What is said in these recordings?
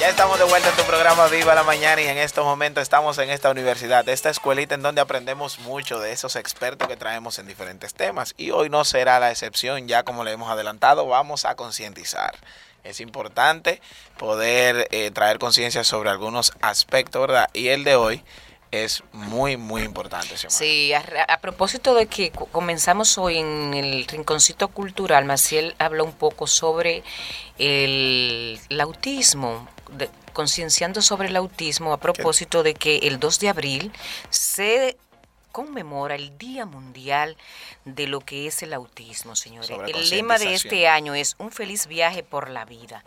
Ya estamos de vuelta en tu programa Viva la Mañana y en estos momentos estamos en esta universidad, esta escuelita en donde aprendemos mucho de esos expertos que traemos en diferentes temas. Y hoy no será la excepción, ya como le hemos adelantado, vamos a concientizar. Es importante poder eh, traer conciencia sobre algunos aspectos, ¿verdad? Y el de hoy es muy, muy importante. Sí, a, propósito de que comenzamos hoy en el Rinconcito Cultural, Maciel habló un poco sobre el, autismo, concienciando sobre el autismo a propósito de que el 2 de abril se conmemora el Día Mundial de lo que es el autismo, señores. El lema de este año es un feliz viaje por la vida.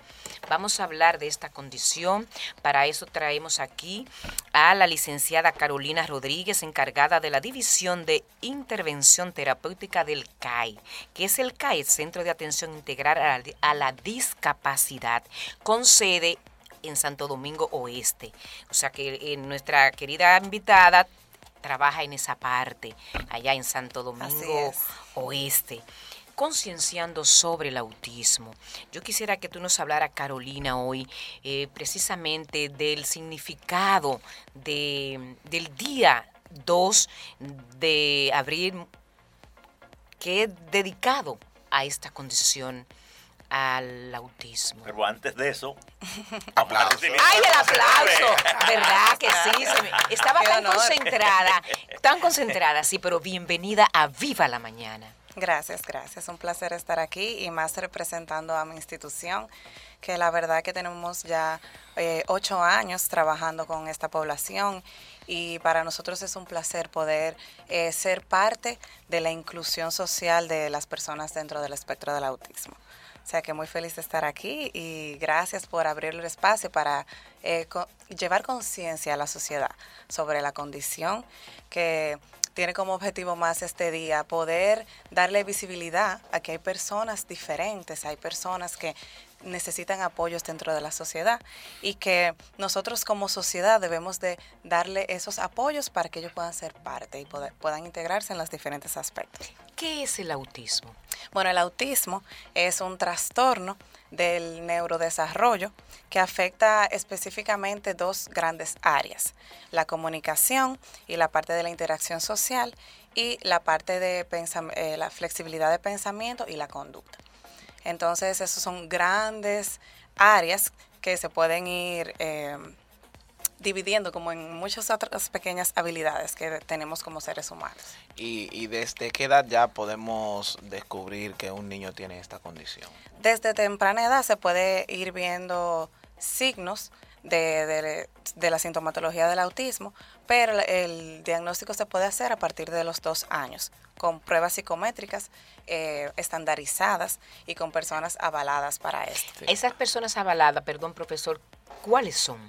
Vamos a hablar de esta condición. Para eso traemos aquí a la licenciada Carolina Rodríguez, encargada de la División de Intervención Terapéutica del CAI, que es el CAI, Centro de Atención Integral a la Discapacidad, con sede en Santo Domingo Oeste. O sea que nuestra querida invitada trabaja en esa parte, allá en Santo Domingo Oeste concienciando sobre el autismo. Yo quisiera que tú nos hablara, Carolina, hoy eh, precisamente del significado de, del día 2 de abril que es dedicado a esta condición al autismo. Pero antes de eso, aplauso. ¡Ay, el aplauso! ¿Verdad que sí? estaba tan concentrada, tan concentrada, sí, pero bienvenida a Viva la Mañana. Gracias, gracias. Un placer estar aquí y más representando a mi institución, que la verdad que tenemos ya eh, ocho años trabajando con esta población y para nosotros es un placer poder eh, ser parte de la inclusión social de las personas dentro del espectro del autismo. O sea que muy feliz de estar aquí y gracias por abrir el espacio para eh, llevar conciencia a la sociedad sobre la condición que tiene como objetivo más este día poder darle visibilidad a que hay personas diferentes, hay personas que necesitan apoyos dentro de la sociedad y que nosotros como sociedad debemos de darle esos apoyos para que ellos puedan ser parte y puedan integrarse en los diferentes aspectos. ¿Qué es el autismo? Bueno, el autismo es un trastorno del neurodesarrollo que afecta específicamente dos grandes áreas, la comunicación y la parte de la interacción social y la parte de eh, la flexibilidad de pensamiento y la conducta. Entonces, esos son grandes áreas que se pueden ir eh, dividiendo como en muchas otras pequeñas habilidades que tenemos como seres humanos. ¿Y, ¿Y, desde qué edad ya podemos descubrir que un niño tiene esta condición? Desde temprana edad se puede ir viendo signos de, de, la sintomatología del autismo, pero el diagnóstico se puede hacer a partir de los dos años, con pruebas psicométricas eh, estandarizadas y con personas avaladas para esto. Esas personas avaladas, perdón profesor, ¿cuáles son?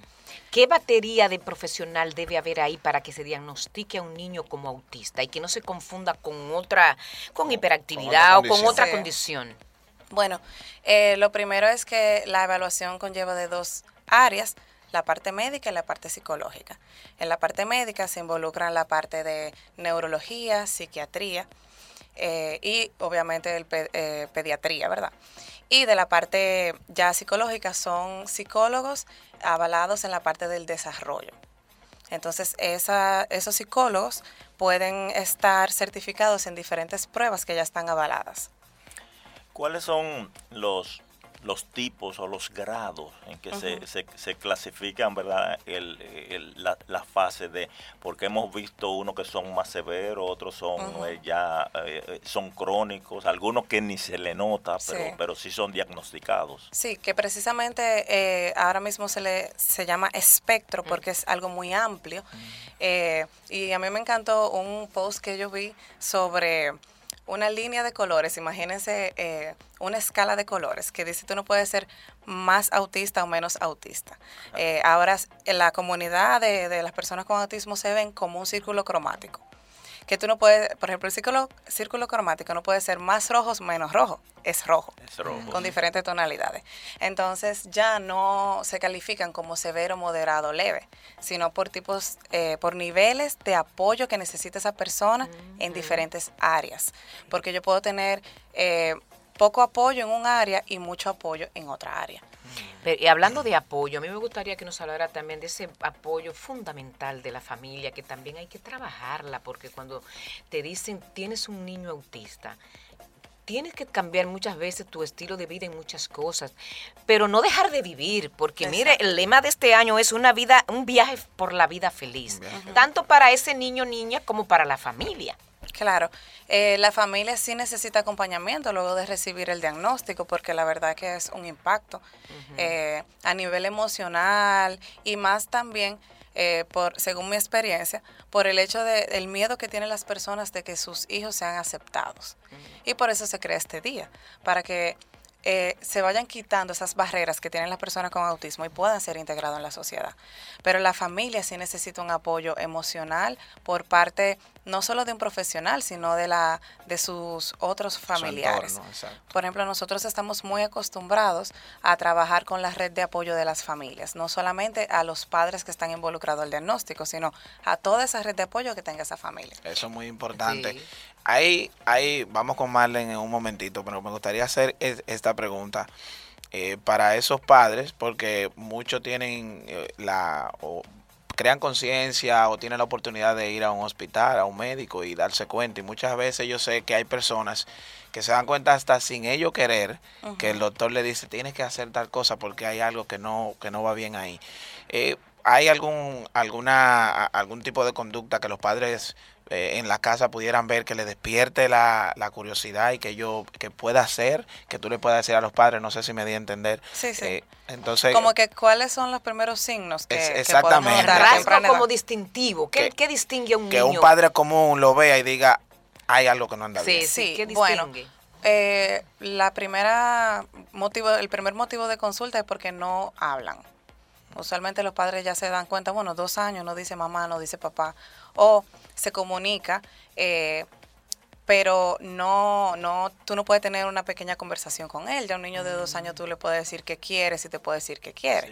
¿Qué batería de profesional debe haber ahí para que se diagnostique a un niño como autista y que no se confunda con otra, con hiperactividad o con otra condición? Bueno, eh, lo primero es que la evaluación conlleva de dos áreas, la parte médica y la parte psicológica. En la parte médica se involucran la parte de neurología, psiquiatría eh, y obviamente el eh, pediatría, ¿verdad? Y de la parte ya psicológica son psicólogos avalados en la parte del desarrollo. Entonces, esos psicólogos pueden estar certificados en diferentes pruebas que ya están avaladas. ¿Cuáles son los los tipos o los grados en que se, se, clasifican, ¿verdad? El, la, la, fase de, porque hemos visto unos que son más severos, otros son eh, ya, eh, eh, son crónicos, algunos que ni se le nota, pero sí, pero sí son diagnosticados. Sí, que precisamente ahora mismo se le se llama espectro porque es algo muy amplio. y a mí me encantó un post que yo vi sobre una línea de colores, imagínense eh, una escala de colores que dice tú no puedes ser más autista o menos autista. Eh, ahora en la comunidad de, de las personas con autismo se ven como un círculo cromático que tú no puedes, por ejemplo, el círculo, círculo cromático no puede ser más rojo menos rojo, es rojo, es rojo. con diferentes tonalidades. Entonces ya no se califican como severo, moderado, leve, sino por tipos, eh, por niveles de apoyo que necesita esa persona en diferentes áreas. Porque yo puedo tener eh, poco apoyo en un área y mucho apoyo en otra área. y hablando de apoyo, a mí me gustaría que nos hablara también de ese apoyo fundamental de la familia, que también hay que trabajarla, porque cuando te dicen tienes un niño autista, tienes que cambiar muchas veces tu estilo de vida en muchas cosas, pero no dejar de vivir, porque mire, el lema de este año es una vida, un viaje por la vida feliz, tanto para ese niño o niña como para la familia. Claro, eh, la familia sí necesita acompañamiento luego de recibir el diagnóstico, porque la verdad que es un impacto eh, a nivel emocional y más también eh, por, según mi experiencia, por el hecho del miedo que tienen las personas de que sus hijos sean aceptados. Y por eso se crea este día, para que eh, se vayan quitando esas barreras que tienen las personas con autismo y puedan ser integrados en la sociedad. Pero la familia sí necesita un apoyo emocional por parte no solo de un profesional, sino de la de sus otros familiares. por ejemplo, nosotros estamos muy acostumbrados a trabajar con la red de apoyo de las familias, no solamente a los padres que están involucrados en el diagnóstico, sino a toda esa red de apoyo que tenga esa familia. Eso es muy importante. Ahí, ahí vamos con Marlene en un momentito, pero me gustaría hacer esta pregunta eh, para esos padres, porque muchos tienen eh, la o crean conciencia o tienen la oportunidad de ir a un hospital, a un médico y darse cuenta. Y muchas veces yo sé que hay personas que se dan cuenta hasta sin ellos querer que el doctor le dice tienes que hacer tal cosa porque hay algo que no que no va bien ahí. Eh, ¿Hay algún alguna algún tipo de conducta que los padres eh, en la casa pudieran ver que le despierte la, curiosidad y que yo que pueda hacer, que tú le puedas decir a los padres, no sé si me di a entender. Sí, sí. Eh, entonces, como que cuáles son los primeros signos que, exactamente. como distintivo. ¿Qué, que, distingue a un niño? Que un padre común lo vea y diga, hay algo que no anda bien. Sí, sí. Bueno, eh, la primera motivo, el primer motivo de consulta es porque no hablan. Usualmente los padres ya se dan cuenta, bueno, dos años no dice mamá, no dice papá, o se comunica, eh, pero no, no, tú no puedes tener una pequeña conversación con él. Ya un niño de dos años tú le puedes decir qué quieres y te puede decir qué quiere.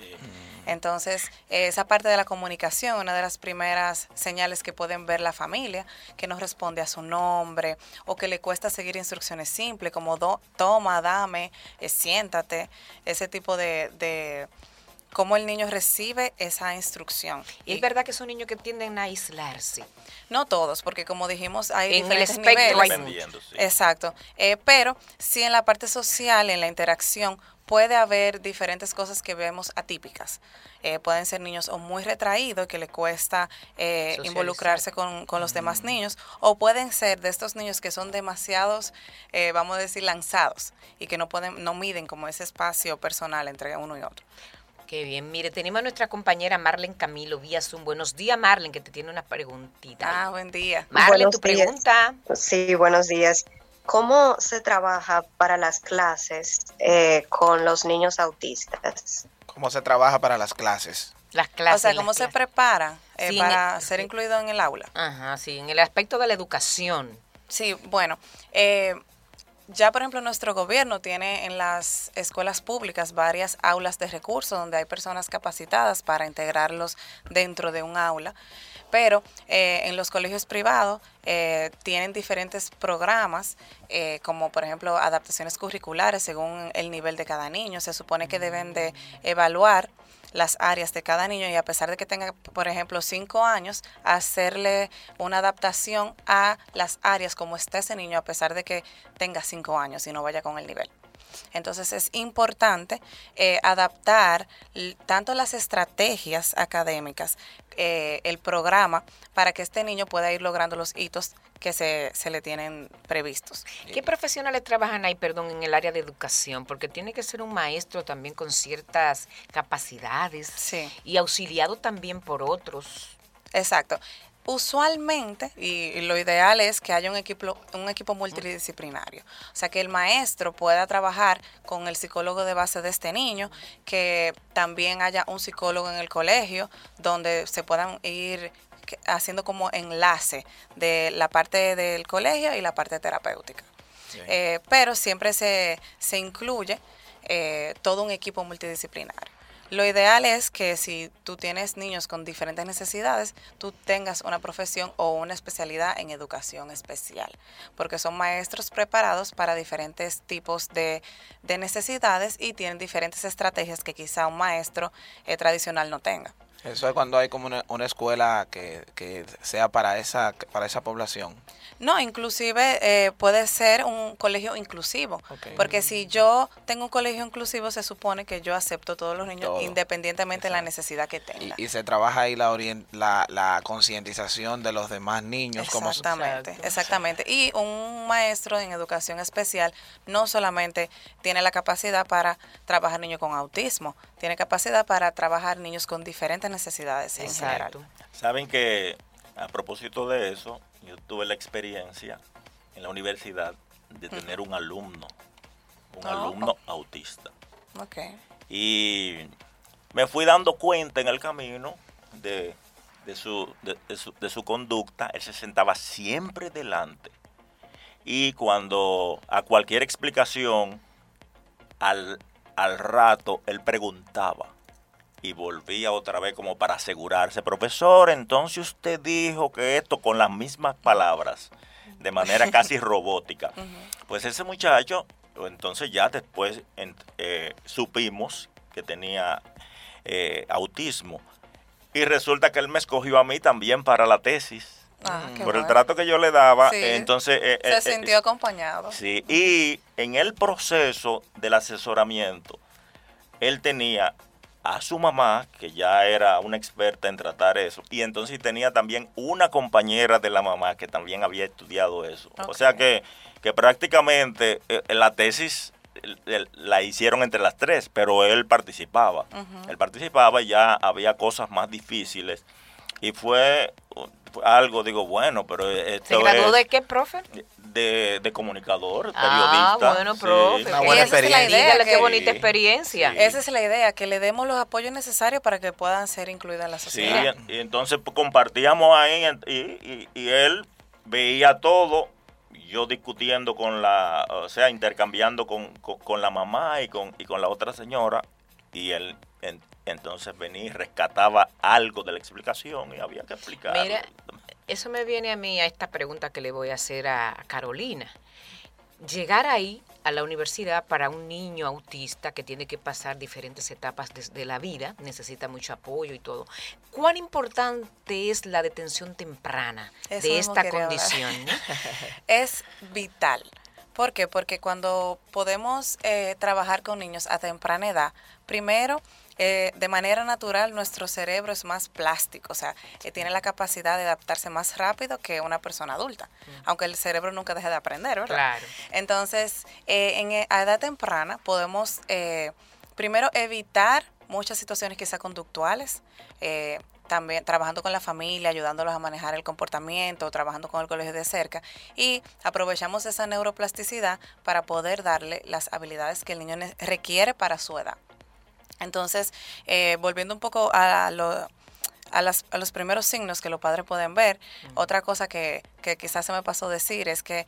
Entonces, esa parte de la comunicación, una de las primeras señales que pueden ver la familia, que no responde a su nombre o que le cuesta seguir instrucciones simples como toma, dame, eh, siéntate, ese tipo de cómo el niño recibe esa instrucción. Y es verdad que son niños que tienden a aislarse. No todos, porque como dijimos, hay en diferentes el niveles. Exacto. Eh, pero sí en la parte social, en la interacción, puede haber diferentes cosas que vemos atípicas. Eh, pueden ser niños o muy retraídos, que le cuesta eh, involucrarse con, los demás niños, o pueden ser de estos niños que son demasiados, vamos a decir, lanzados y que no pueden, no miden como ese espacio personal entre uno y otro. Qué bien. Mire, tenemos a nuestra compañera Marlen Camilo vía Zoom. Buenos días, Marlen, que te tiene una preguntita. Ah, buen día. Marlen, tu pregunta. Sí, buenos días. ¿Cómo se trabaja para las clases eh, con los niños autistas? ¿Cómo se trabaja para las clases? Las clases. O sea, ¿cómo se prepara eh, para ser incluido en el aula? Ajá, sí, en el aspecto de la educación. Sí, bueno, eh, ya, por ejemplo, nuestro gobierno tiene en las escuelas públicas varias aulas de recursos donde hay personas capacitadas para integrarlos dentro de un aula, pero eh, en los colegios privados eh, tienen diferentes programas, eh, como por ejemplo adaptaciones curriculares según el nivel de cada niño. Se supone que deben de evaluar las áreas de cada niño y a pesar de que tenga, por ejemplo, cinco años, hacerle una adaptación a las áreas como está ese niño a pesar de que tenga cinco años y no vaya con el nivel. Entonces es importante eh, adaptar tanto las estrategias académicas, eh, el programa, para que este niño pueda ir logrando los hitos que se, se, le tienen previstos. ¿Qué profesionales trabajan ahí, perdón, en el área de educación? Porque tiene que ser un maestro también con ciertas capacidades y auxiliado también por otros. Exacto. Usualmente, y, lo ideal es que haya un equipo, un equipo multidisciplinario. O sea, que el maestro pueda trabajar con el psicólogo de base de este niño, que también haya un psicólogo en el colegio donde se puedan ir haciendo como enlace de la parte del colegio y la parte terapéutica. Eh, pero siempre se, se incluye eh, todo un equipo multidisciplinario. Lo ideal es que si tú tienes niños con diferentes necesidades, tú tengas una profesión o una especialidad en educación especial, porque son maestros preparados para diferentes tipos de, de necesidades y tienen diferentes estrategias que quizá un maestro eh, tradicional no tenga. Eso es cuando hay como una, una escuela que, que, sea para esa, para esa población. No, inclusive eh, puede ser un colegio inclusivo, okay. porque si yo tengo un colegio inclusivo se supone que yo acepto todos los niños Todo. independientemente Exacto. de la necesidad que tenga. Y, y se trabaja ahí la, la, la concientización de los demás niños. Exactamente, como... exactamente. Y un maestro en educación especial no solamente tiene la capacidad para trabajar niños con autismo, tiene capacidad para trabajar niños con diferentes necesidades en Exacto. general. Saben que a propósito de eso, yo tuve la experiencia en la universidad de tener un alumno, un oh. alumno autista. Okay. Y me fui dando cuenta en el camino de, de, su, de, de, su, de su conducta. Él se sentaba siempre delante. Y cuando a cualquier explicación, al, al rato, él preguntaba y volvía otra vez como para asegurarse. Profesor, entonces usted dijo que esto con las mismas palabras, de manera casi robótica. Pues ese muchacho, entonces ya después eh, supimos que tenía eh, autismo. Y resulta que él me escogió a mí también para la tesis. Ah, por bueno. el trato que yo le daba, sí, entonces... Eh, se sintió acompañado. Sí, y en el proceso del asesoramiento, él tenía a su mamá, que ya era una experta en tratar eso, y entonces tenía también una compañera de la mamá que también había estudiado eso. Okay. O sea que, que prácticamente eh, la tesis eh, la hicieron entre las tres, pero él participaba. Uh -huh. Él participaba y ya había cosas más difíciles. Y fue, fue algo, digo, bueno, pero esto ¿Se graduó es de qué, profe? De, de, comunicador, ah, periodista. bueno, profe. Sí. Una buena experiencia. Es la idea, qué bonita sí. experiencia. Sí. Esa es la idea, que le demos los apoyos necesarios para que puedan ser incluidas en la sociedad. Sí, y entonces pues, compartíamos ahí y, y, y él veía todo yo discutiendo con la, o sea, intercambiando con, con, con, la mamá y con, y con la otra señora, y él en, entonces venía y rescataba algo de la explicación y había que explicar. Mira, eso me viene a mí a esta pregunta que le voy a hacer a Carolina. Llegar ahí a la universidad para un niño autista que tiene que pasar diferentes etapas de, de, la vida, necesita mucho apoyo y todo. ¿Cuán importante es la detención temprana Eso de esta condición? ¿no? es vital. ¿Por qué? Porque cuando podemos eh, trabajar con niños a temprana edad, primero, eh, de manera natural nuestro cerebro es más plástico, o sea, eh, tiene la capacidad de adaptarse más rápido que una persona adulta, mm. aunque el cerebro nunca deje de aprender, ¿verdad? Claro. Entonces, eh, en a edad temprana podemos primero evitar muchas situaciones quizá conductuales, también trabajando con la familia, ayudándolos a manejar el comportamiento, trabajando con el colegio de cerca y aprovechamos esa neuroplasticidad para poder darle las habilidades que el niño requiere para su edad. Entonces, eh, volviendo un poco a, lo, a, las, a, los primeros signos que los padres pueden ver, uh -huh. otra cosa que, que, quizás se me pasó decir es que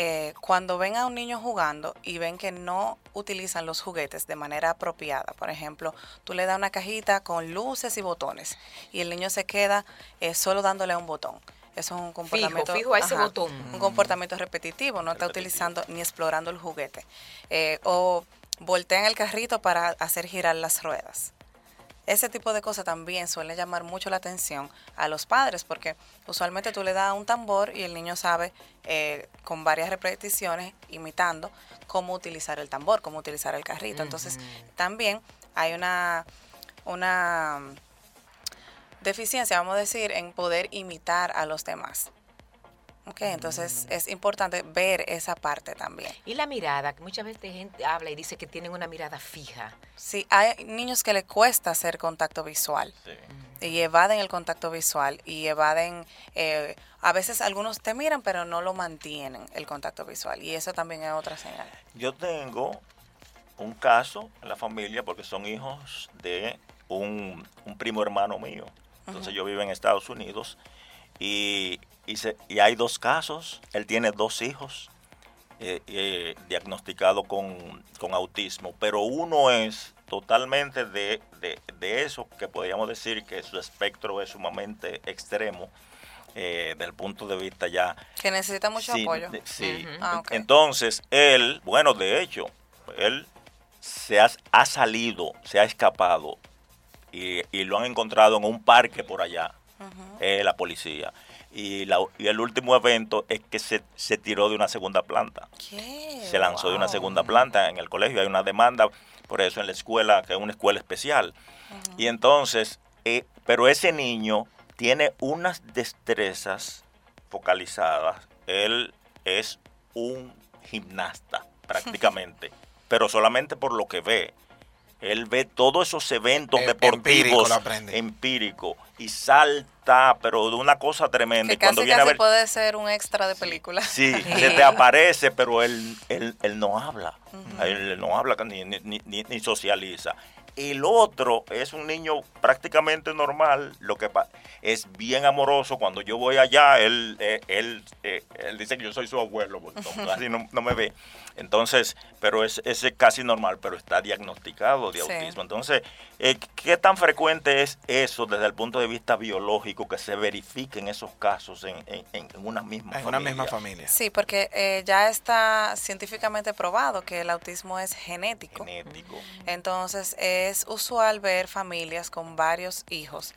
eh, cuando ven a un niño jugando y ven que no utilizan los juguetes de manera apropiada, por ejemplo, tú le das una cajita con luces y botones y el niño se queda eh, solo dándole un botón. Eso es un comportamiento. Fijo, fijo a ese ajá, botón. Un comportamiento repetitivo, no repetitivo. está utilizando ni explorando el juguete. Eh, o voltean el carrito para hacer girar las ruedas. Ese tipo de cosas también suele llamar mucho la atención a los padres porque usualmente tú le das un tambor y el niño sabe eh, con varias repeticiones imitando cómo utilizar el tambor, cómo utilizar el carrito. Entonces también hay una, una deficiencia, vamos a decir, en poder imitar a los demás. Ok, entonces es importante ver esa parte también. Y la mirada, que muchas veces gente habla y dice que tienen una mirada fija. Sí, hay niños que les cuesta hacer contacto visual. Sí. Y evaden el contacto visual y evaden, eh, a veces algunos te miran pero no lo mantienen el contacto visual y eso también es otra señal. Yo tengo un caso en la familia porque son hijos de un, un primo hermano mío. Entonces uh -huh. yo vivo en Estados Unidos y y, se, y, hay dos casos. Él tiene dos hijos eh, eh, diagnosticados con, con, autismo, pero uno es totalmente de, de, eso que podríamos decir que su espectro es sumamente extremo. Eh, del punto de vista ya... Que necesita mucho apoyo. sí. Ah, Entonces, él, bueno, de hecho, él se ha, ha salido, se ha escapado y, y, lo han encontrado en un parque por allá, eh, la policía. Y, la, y, el último evento es que se, se tiró de una segunda planta. ¿Qué? Se lanzó de una segunda planta en el colegio. Hay una demanda por eso en la escuela, que es una escuela especial. Y entonces, eh, pero ese niño tiene unas destrezas focalizadas. Él es un gimnasta, prácticamente, pero solamente por lo que ve. Él ve todos esos eventos em, deportivos empíricos y salta, pero de una cosa tremenda. Que casi, casi puede ser un extra de película. Sí, se te aparece, pero él, él, él no habla. Él no habla ni, ni, ni, socializa. El otro es un niño prácticamente normal, lo que es bien amoroso. Cuando yo voy allá, él, eh, él, eh, él dice que yo soy su abuelo, porque así no, no me ve. Entonces, pero es, es casi normal, pero está diagnosticado de autismo. Entonces, eh, ¿qué tan frecuente es eso desde el punto de vista biológico que se verifiquen esos casos en, en, una misma familia? En una misma familia. Sí, porque eh, ya está científicamente probado que el autismo es genético. Genético. Entonces, es usual ver familias con varios hijos.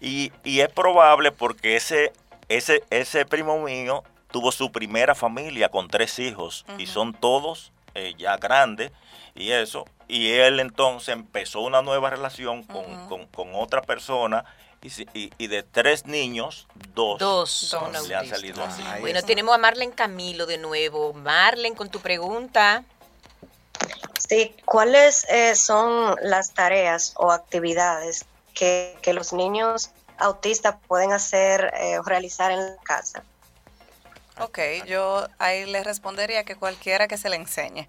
Y, y es probable porque ese, ese, ese primo mío tuvo su primera familia con tres hijos y son todos eh, ya grandes y eso. Y él entonces empezó una nueva relación con, otra persona y, y, de tres niños, dos, son le han salido así. bueno, tenemos a Marlen Camilo de nuevo. Marlen, con tu pregunta. Sí, ¿cuáles eh, son las tareas o actividades que, los niños autistas pueden hacer eh, o realizar en la casa? Ok, yo ahí le respondería que cualquiera que se le enseñe.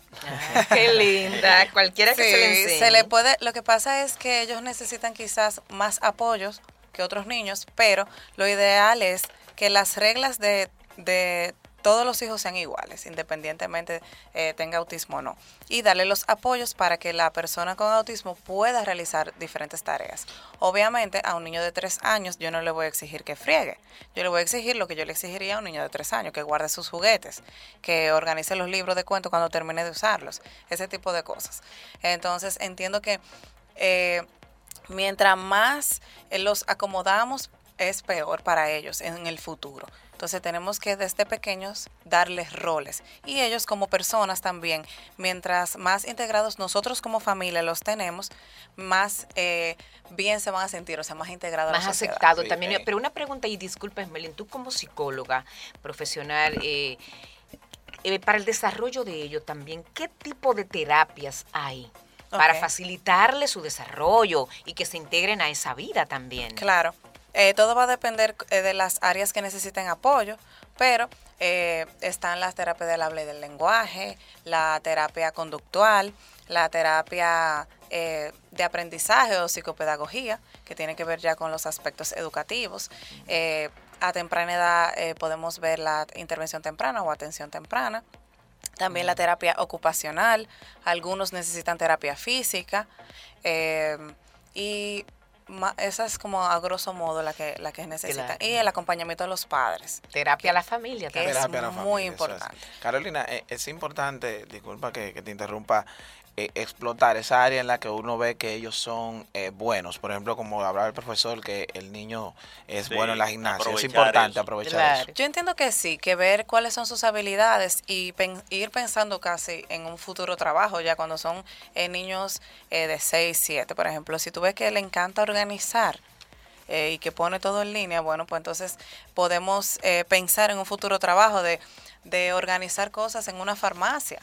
Ah, qué linda, cualquiera que se le enseñe. Se le puede, lo que pasa es que ellos necesitan quizás más apoyos que otros niños, pero lo ideal es que las reglas de, de todos los hijos sean iguales, independientemente eh, tenga autismo o no. Y darle los apoyos para que la persona con autismo pueda realizar diferentes tareas. Obviamente, a un niño de tres años yo no le voy a exigir que friegue. Yo le voy a exigir lo que yo le exigiría a un niño de tres años, que guarde sus juguetes, que organice los libros de cuentos cuando termine de usarlos, ese tipo de cosas. Entonces, entiendo que... Eh, mientras más eh, los acomodamos, es peor para ellos en el futuro. Entonces tenemos que desde pequeños darles roles y ellos como personas también, mientras más integrados nosotros como familia los tenemos, más eh, bien se van a sentir, o sea, más integrados. Más aceptado también. Pero una pregunta y disculpa, Esmelín, tú como psicóloga profesional, eh, eh, para el desarrollo de ellos también, ¿qué tipo de terapias hay? para facilitarle su desarrollo y que se integren a esa vida también. Claro, eh, todo va a depender eh, de las áreas que necesiten apoyo, pero eh, están las terapias del habla y del lenguaje, la terapia conductual, la terapia de aprendizaje o psicopedagogía, que tiene que ver ya con los aspectos educativos. a temprana edad podemos ver la intervención temprana o atención temprana. También la terapia ocupacional, algunos necesitan terapia física. y esa es como a grosso modo la que la que necesita. Y el acompañamiento de los padres terapia a la familia que es muy importante. Carolina eh, es, importante disculpa que, te interrumpa eh, explotar esa área en la que uno ve que ellos son eh, buenos. Por ejemplo, como hablaba el profesor, que el niño es bueno en la gimnasia. Es importante aprovechar eso. Yo entiendo que sí, que ver cuáles son sus habilidades y ir pensando casi en un futuro trabajo, ya cuando son eh, niños de 6, 7, por ejemplo. Si tú ves que le encanta organizar, y que pone todo en línea, bueno, pues entonces podemos pensar en un futuro trabajo de de organizar cosas en una farmacia.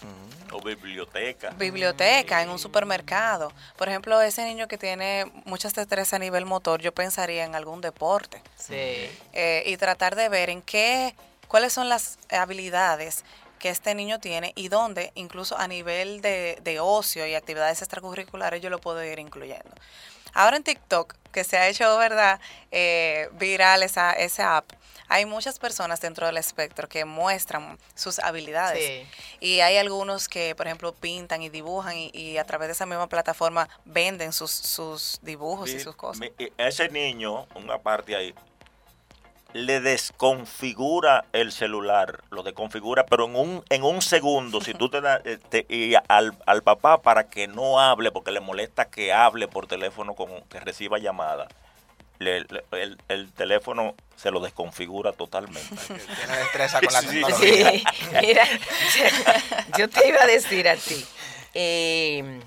O biblioteca. Biblioteca, en un supermercado. Por ejemplo, ese niño que tiene muchas destrezas a nivel motor, yo pensaría en algún deporte. Sí. Eh, y tratar de ver en qué, cuáles son las habilidades que este niño tiene y dónde, incluso a nivel de, de ocio y actividades extracurriculares, yo lo puedo ir incluyendo. Ahora en TikTok que se ha hecho, ¿verdad?, eh, viral esa, esa app hay muchas personas dentro del espectro que muestran sus habilidades. Y hay algunos que, por ejemplo, pintan y dibujan y, a través de esa misma plataforma venden sus, sus dibujos y sus cosas. ese niño, una parte ahí, le desconfigura el celular, lo desconfigura, pero en un, en un segundo, si tú te das este, y al, al, papá para que no hable, porque le molesta que hable por teléfono, con, que reciba llamada, el, el, teléfono se lo desconfigura totalmente. Tiene destreza con la tecnología. mira, yo te iba a decir a ti. Eh,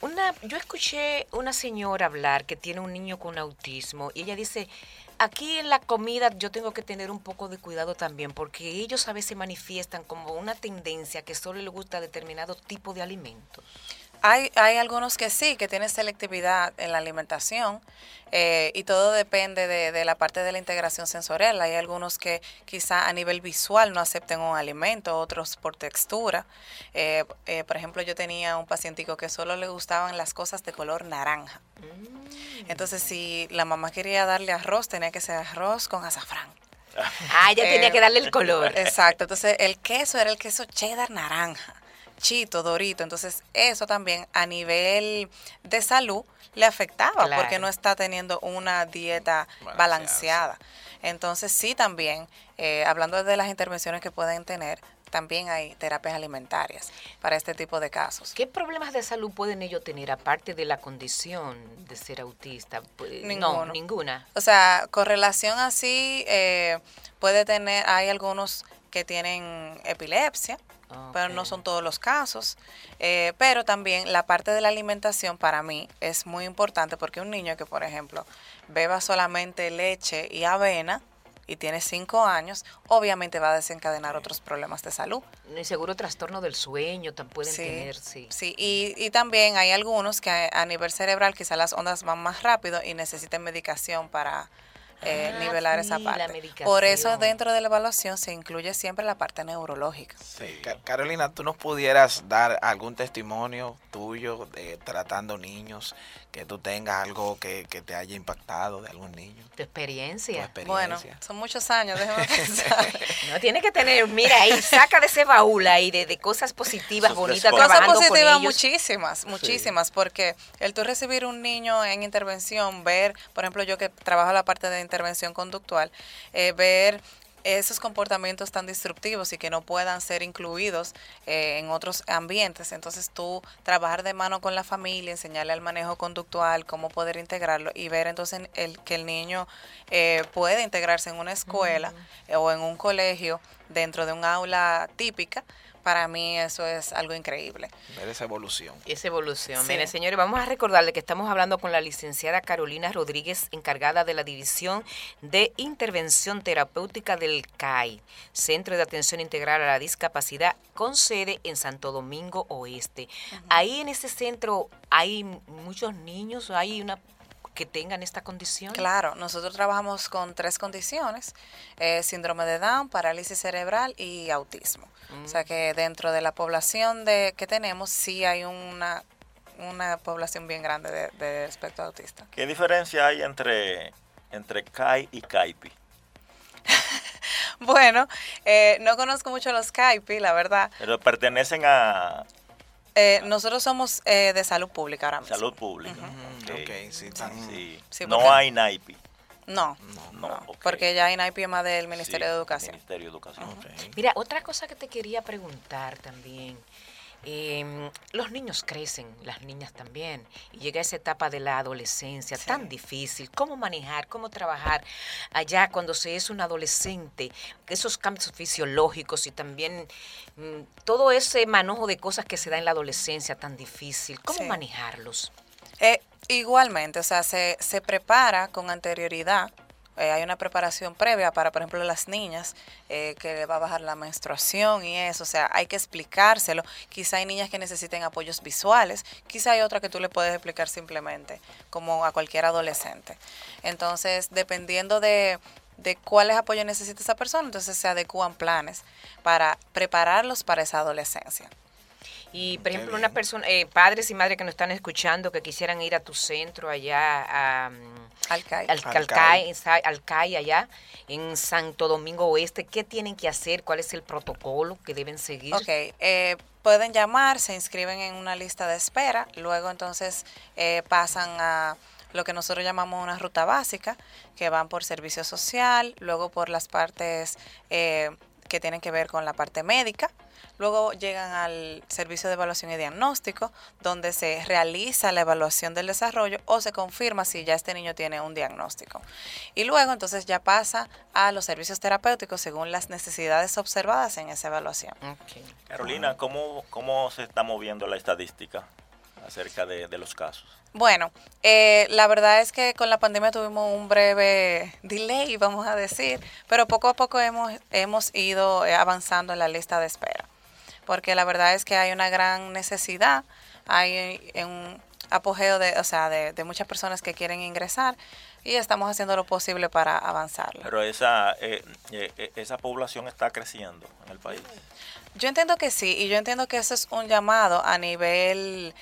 una, yo escuché una señora hablar que tiene un niño con autismo y ella dice, aquí en la comida yo tengo que tener un poco de cuidado también porque ellos a veces manifiestan como una tendencia que solo les gusta determinado tipo de alimentos. Hay, hay algunos que sí, que tienen selectividad en la alimentación eh, y todo depende de, la parte de la integración sensorial. Hay algunos que quizá a nivel visual no acepten un alimento, otros por textura. Eh, eh, por ejemplo, yo tenía un pacientico que solo le gustaban las cosas de color naranja. Mm. Entonces, si la mamá quería darle arroz, tenía que ser arroz con azafrán. Ah, ya tenía que darle el color. Exacto. Entonces, el queso era el queso cheddar naranja chito, dorito. Entonces, eso también a nivel de salud le afectaba porque no está teniendo una dieta balanceada. Entonces, sí, también, eh, hablando de las intervenciones que pueden tener, también hay terapias alimentarias para este tipo de casos. ¿Qué problemas de salud pueden ellos tener aparte de la condición de ser autista? No, ninguna. O sea, correlación así eh, puede tener, hay algunos que tienen epilepsia, pero no son todos los casos. Eh, pero también la parte de la alimentación para mí es muy importante porque un niño que, por ejemplo, beba solamente leche y avena, y tiene cinco años, obviamente va a desencadenar otros problemas de salud. Y seguro trastorno del sueño también pueden tener, sí. Sí, y, y, también hay algunos que a, a nivel cerebral quizá las ondas van más rápido y necesiten medicación para eh, ah, nivelar esa parte. Por eso dentro de la evaluación se incluye siempre la parte neurológica. Sí. Carolina, ¿tú nos pudieras dar algún testimonio tuyo de tratando niños, que tú tengas algo que, te haya impactado de algún niño? Tu experiencia. Bueno, son muchos años, déjame pensar. no, tiene que tener, mira ahí, saca de ese baúl ahí de, cosas positivas, bonitas, Cosas positivas muchísimas, muchísimas, porque el tú recibir un niño en intervención, ver, por ejemplo, yo que trabajo la parte de intervención conductual, eh, ver esos comportamientos tan destructivos y que no puedan ser incluidos eh, en otros ambientes. Entonces tú trabajar de mano con la familia, enseñarle al manejo conductual, cómo poder integrarlo y ver entonces el, que el niño eh, puede integrarse en una escuela o en un colegio dentro de un aula típica para mí eso es algo increíble. Ver esa evolución. Esa evolución. Mire, señores, vamos a recordarle que estamos hablando con la licenciada Carolina Rodríguez, encargada de la División de Intervención Terapéutica del CAI, Centro de Atención Integral a la Discapacidad, con sede en Santo Domingo Oeste. Ahí en ese centro hay muchos niños, hay una que tengan esta condición? Claro, nosotros trabajamos con tres condiciones, eh, síndrome de Down, parálisis cerebral y autismo. O sea que dentro de la población de que tenemos sí hay una, una población bien grande de, de espectro autista. ¿Qué diferencia hay entre, entre CAI y CAIPI? bueno, eh, no conozco mucho los CAIPI, la verdad. Pero pertenecen a... Eh, nosotros somos eh, de salud pública ahora mismo. Salud pública. okay. sí, sí. no hay NAIPI. No, no, porque ya hay NAIPI más del Ministerio de Educación. Ministerio de Educación. Mira, otra cosa que te quería preguntar también. Em, los niños crecen, las niñas también, y llega esa etapa de la adolescencia tan difícil, cómo manejar, cómo trabajar allá cuando se es un adolescente, esos cambios fisiológicos y también mm, todo ese manojo de cosas que se da en la adolescencia tan difícil, cómo manejarlos. Eh, igualmente, o sea, se, se prepara con anterioridad eh, hay una preparación previa para, por ejemplo, las niñas, eh, que va a bajar la menstruación y eso, o sea, hay que explicárselo. Quizá hay niñas que necesiten apoyos visuales, quizá hay otra que tú le puedes explicar simplemente, como a cualquier adolescente. Entonces, dependiendo de, de cuáles apoyos necesita esa persona, entonces se adecúan planes para prepararlos para esa adolescencia. Y, por ejemplo, una persona, eh, padres y madres que nos están escuchando que quisieran ir a tu centro allá a... Mm, Alcay. Al, Alcay, Alcay, allá en Santo Domingo Oeste, ¿qué tienen que hacer? ¿Cuál es el protocolo que deben seguir? Ok, eh, pueden llamar, se inscriben en una lista de espera, luego entonces eh, pasan a lo que nosotros llamamos una ruta básica, que van por servicio social, luego por las partes eh, que tienen que ver con la parte médica, Luego llegan al servicio de evaluación y diagnóstico, donde se realiza la evaluación del desarrollo o se confirma si ya este niño tiene un diagnóstico. Y luego entonces ya pasa a los servicios terapéuticos según las necesidades observadas en esa evaluación. Carolina, ¿cómo, ¿cómo se está moviendo la estadística acerca de, los casos? Bueno, eh, la verdad es que con la pandemia tuvimos un breve delay, vamos a decir, pero poco a poco hemos, hemos ido eh, avanzando en la lista de espera porque la verdad es que hay una gran necesidad, hay un apogeo de, o sea, de, muchas personas que quieren ingresar y estamos haciendo lo posible para avanzar. Pero esa, eh, eh, eh, esa población está creciendo en el país. Yo entiendo que sí, y yo entiendo que eso es un llamado a nivel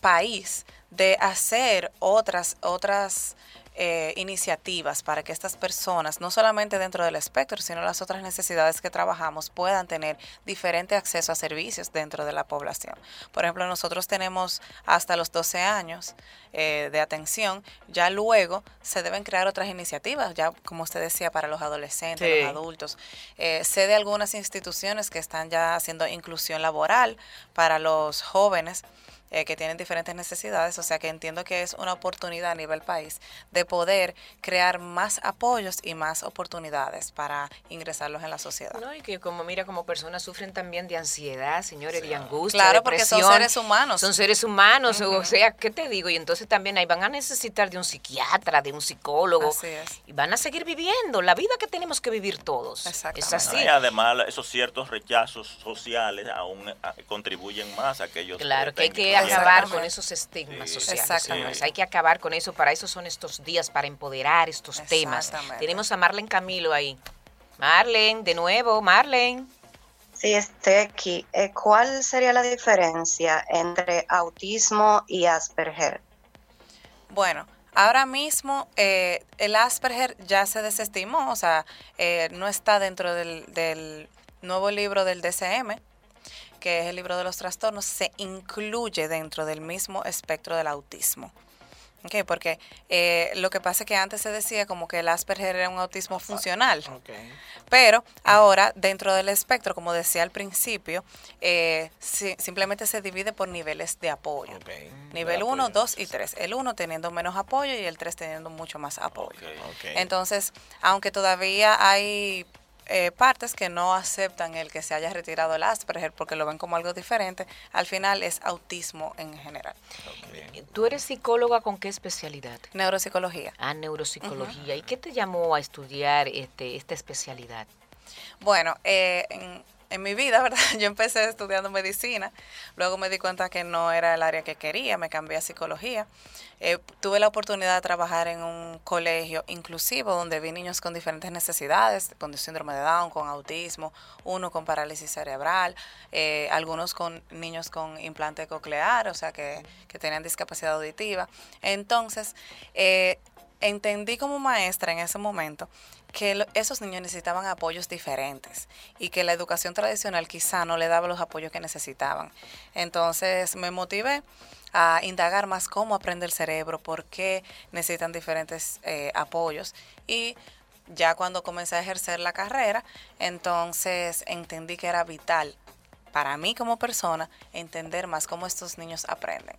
país de hacer otras, otras eh, iniciativas para que estas personas, no solamente dentro del espectro, sino las otras necesidades que trabajamos, puedan tener diferente acceso a servicios dentro de la población. Por ejemplo, nosotros tenemos hasta los 12 años eh, de atención, ya luego se deben crear otras iniciativas, ya como usted decía, para los adolescentes, los adultos. Eh, sé de algunas instituciones que están ya haciendo inclusión laboral para los jóvenes eh, que tienen diferentes necesidades, o sea que entiendo que es una oportunidad a nivel país de poder crear más apoyos y más oportunidades para ingresarlos en la sociedad. No, y que como mira, como personas sufren también de ansiedad, señores, de angustia, Claro, porque son seres humanos. Son seres humanos, o sea, ¿qué te digo? Y entonces también ahí van a necesitar de un psiquiatra, de un psicólogo. Así es. Y van a seguir viviendo la vida que tenemos que vivir todos. Es así. y además, esos ciertos rechazos sociales aún contribuyen más a aquellos Claro, que hay que acabar con esos estigmas sociales. Hay que acabar con eso. Para eso son estos días, para empoderar estos temas. Tenemos a Marlene Camilo ahí. Marlene, de nuevo, Marlene. Sí, estoy aquí. Eh, ¿Cuál sería la diferencia entre autismo y Asperger? Bueno, ahora mismo eh, el Asperger ya se desestimó, o sea, eh, no está dentro del, del nuevo libro del DCM, que es el libro de los trastornos, se incluye dentro del mismo espectro del autismo. Okay, porque eh, lo que pasa es que antes se decía como que el Asperger era un autismo funcional, pero ahora dentro del espectro, como decía al principio, eh, simplemente se divide por niveles de apoyo. Nivel 1, 2 y 3. El 1 teniendo menos apoyo y el 3 teniendo mucho más apoyo. Entonces, aunque todavía hay eh, partes que no aceptan el que se haya retirado el Asperger porque lo ven como algo diferente, al final es autismo en general. ¿Tú eres psicóloga con qué especialidad? Neuropsicología. Ah, neuropsicología. ¿Y qué te llamó a estudiar este, esta especialidad? Bueno, eh, en, en mi vida, ¿verdad? Yo empecé estudiando medicina, luego me di cuenta que no era el área que quería, me cambié a psicología. Eh, tuve la oportunidad de trabajar en un colegio inclusivo donde vi niños con diferentes necesidades, con síndrome de Down, con autismo, uno con parálisis cerebral, eh, algunos con niños con implante coclear, o sea, que, que tenían discapacidad auditiva. Entonces, eh, entendí como maestra en ese momento que esos niños necesitaban apoyos diferentes y que la educación tradicional quizá no le daba los apoyos que necesitaban. Entonces me motivé a indagar más cómo aprende el cerebro, por qué necesitan diferentes eh, apoyos y ya cuando comencé a ejercer la carrera, entonces entendí que era vital para mí como persona entender más cómo estos niños aprenden.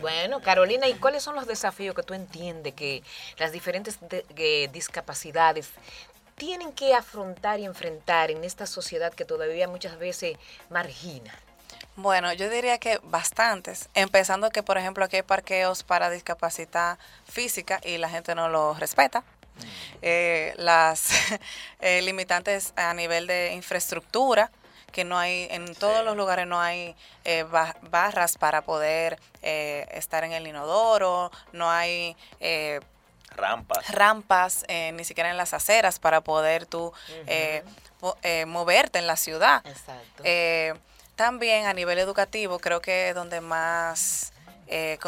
Bueno, Carolina, ¿y cuáles son los desafíos que tú entiendes que las diferentes discapacidades tienen que afrontar y enfrentar en esta sociedad que todavía muchas veces margina? Bueno, yo diría que bastantes, empezando que, por ejemplo, aquí hay parqueos para discapacidad física y la gente no los respeta. Mm. Eh, las eh, limitantes a nivel de infraestructura, que no hay, en todos los lugares no hay eh, barras para poder eh, estar en el inodoro, no hay... Eh, rampas. Rampas, ni siquiera en las aceras para poder tú moverte en la ciudad. Exacto. también a nivel educativo creo que es donde más eh,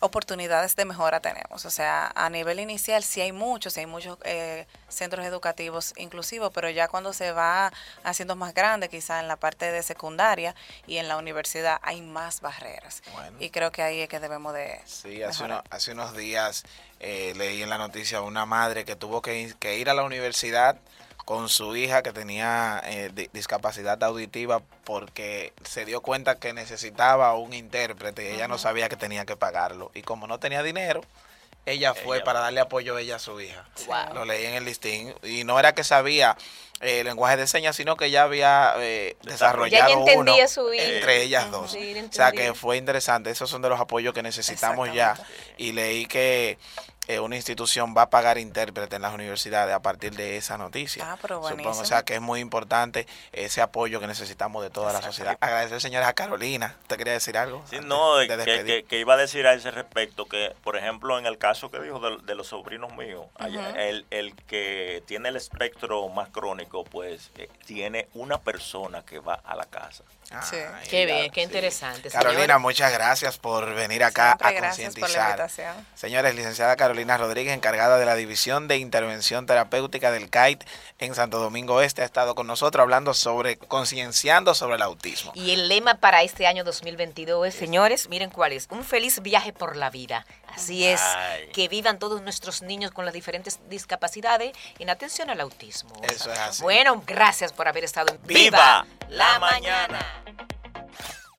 oportunidades de mejora tenemos. O sea, a nivel inicial sí hay muchos, sí hay muchos eh, centros educativos inclusivos, pero ya cuando se va haciendo más grande, quizá en la parte de secundaria y en la universidad hay más barreras. Y creo que ahí es que debemos de... Sí, hace, hace unos días eh, leí en la noticia una madre que tuvo que, que ir a la universidad con su hija que tenía eh, discapacidad auditiva porque se dio cuenta que necesitaba un intérprete y ella no sabía que tenía que pagarlo. Y como no tenía dinero, ella fue para darle apoyo a ella a su hija. Lo leí en el listín. Y no era que sabía el lenguaje de señas, sino que ya había eh, desarrollado uno entre ellas dos. o sea que fue interesante. Esos son de los apoyos que necesitamos ya. Y leí que eh, una institución va a pagar intérprete en las universidades a partir de esa noticia. Ah, pero Supongo, o sea que es muy importante ese apoyo que necesitamos de toda la sociedad. Agradecer, señores, a Carolina. ¿Usted quería decir algo? Sí, no, que, iba a decir a ese respecto que, por ejemplo, en el caso que dijo de, los sobrinos míos, el, el, que tiene el espectro más crónico, pues eh, tiene una persona que va a la casa. Sí. Qué bien, qué interesante. Carolina, muchas gracias por venir acá a concientizar. Señores, licenciada Carolina. Rodríguez, encargada de la División de Intervención Terapéutica del CAIT en Santo Domingo Este, ha estado con nosotros hablando sobre, concienciando sobre el autismo. Y el lema para este año 2022 es, señores, miren cuál es, un feliz viaje por la vida. Así es, que vivan todos nuestros niños con las diferentes discapacidades en atención al autismo. Eso es así. Bueno, gracias por haber estado en Viva, la mañana.